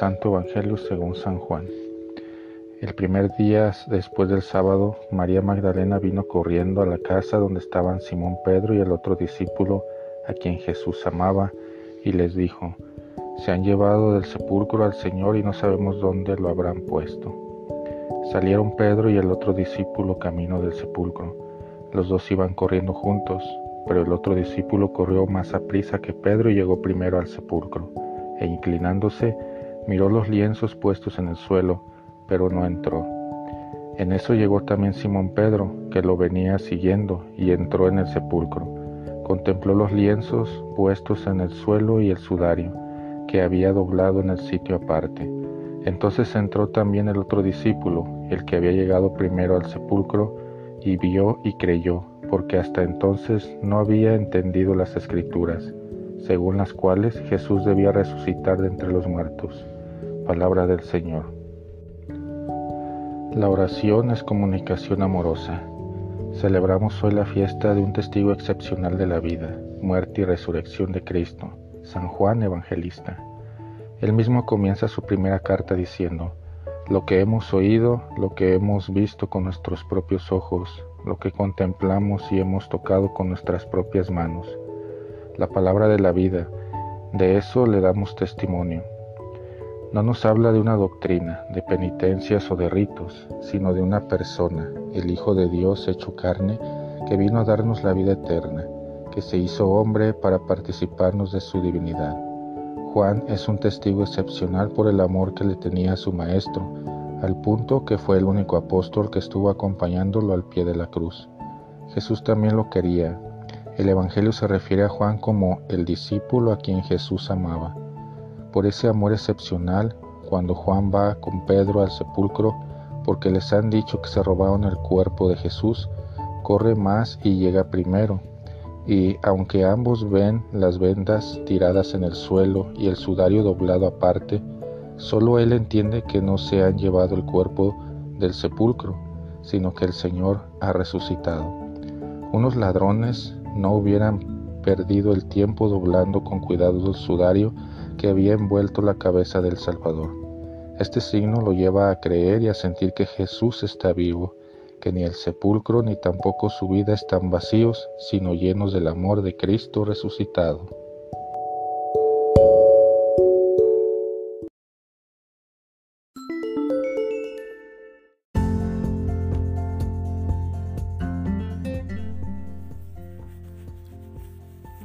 Santo Evangelio según San Juan. El primer día después del sábado, María Magdalena vino corriendo a la casa donde estaban Simón Pedro y el otro discípulo a quien Jesús amaba, y les dijo, Se han llevado del sepulcro al Señor y no sabemos dónde lo habrán puesto. Salieron Pedro y el otro discípulo camino del sepulcro. Los dos iban corriendo juntos, pero el otro discípulo corrió más a prisa que Pedro y llegó primero al sepulcro, e inclinándose, Miró los lienzos puestos en el suelo, pero no entró. En eso llegó también Simón Pedro, que lo venía siguiendo, y entró en el sepulcro. Contempló los lienzos puestos en el suelo y el sudario, que había doblado en el sitio aparte. Entonces entró también el otro discípulo, el que había llegado primero al sepulcro, y vio y creyó, porque hasta entonces no había entendido las escrituras, según las cuales Jesús debía resucitar de entre los muertos. Palabra del Señor. La oración es comunicación amorosa. Celebramos hoy la fiesta de un testigo excepcional de la vida, muerte y resurrección de Cristo, San Juan Evangelista. Él mismo comienza su primera carta diciendo, lo que hemos oído, lo que hemos visto con nuestros propios ojos, lo que contemplamos y hemos tocado con nuestras propias manos. La palabra de la vida, de eso le damos testimonio. No nos habla de una doctrina, de penitencias o de ritos, sino de una persona, el Hijo de Dios hecho carne, que vino a darnos la vida eterna, que se hizo hombre para participarnos de su divinidad. Juan es un testigo excepcional por el amor que le tenía a su Maestro, al punto que fue el único apóstol que estuvo acompañándolo al pie de la cruz. Jesús también lo quería. El Evangelio se refiere a Juan como el discípulo a quien Jesús amaba. Por ese amor excepcional, cuando Juan va con Pedro al sepulcro, porque les han dicho que se robaron el cuerpo de Jesús, corre más y llega primero. Y aunque ambos ven las vendas tiradas en el suelo y el sudario doblado aparte, solo él entiende que no se han llevado el cuerpo del sepulcro, sino que el Señor ha resucitado. Unos ladrones no hubieran perdido el tiempo doblando con cuidado el sudario que había envuelto la cabeza del Salvador. Este signo lo lleva a creer y a sentir que Jesús está vivo, que ni el sepulcro ni tampoco su vida están vacíos, sino llenos del amor de Cristo resucitado.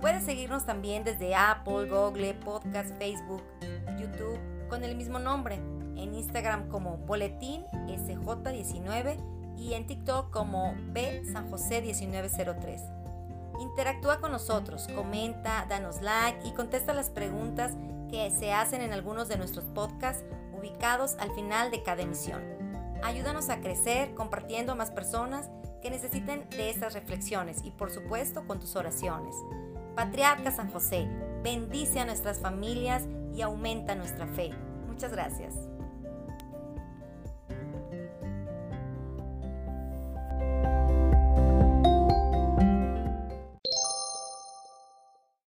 Puedes seguirnos también desde Apple, Google, Podcast, Facebook, YouTube con el mismo nombre, en Instagram como Boletín SJ19 y en TikTok como B San José 1903. Interactúa con nosotros, comenta, danos like y contesta las preguntas que se hacen en algunos de nuestros podcasts ubicados al final de cada emisión. Ayúdanos a crecer compartiendo a más personas que necesiten de estas reflexiones y por supuesto con tus oraciones. Patriarca San José, bendice a nuestras familias y aumenta nuestra fe. Muchas gracias.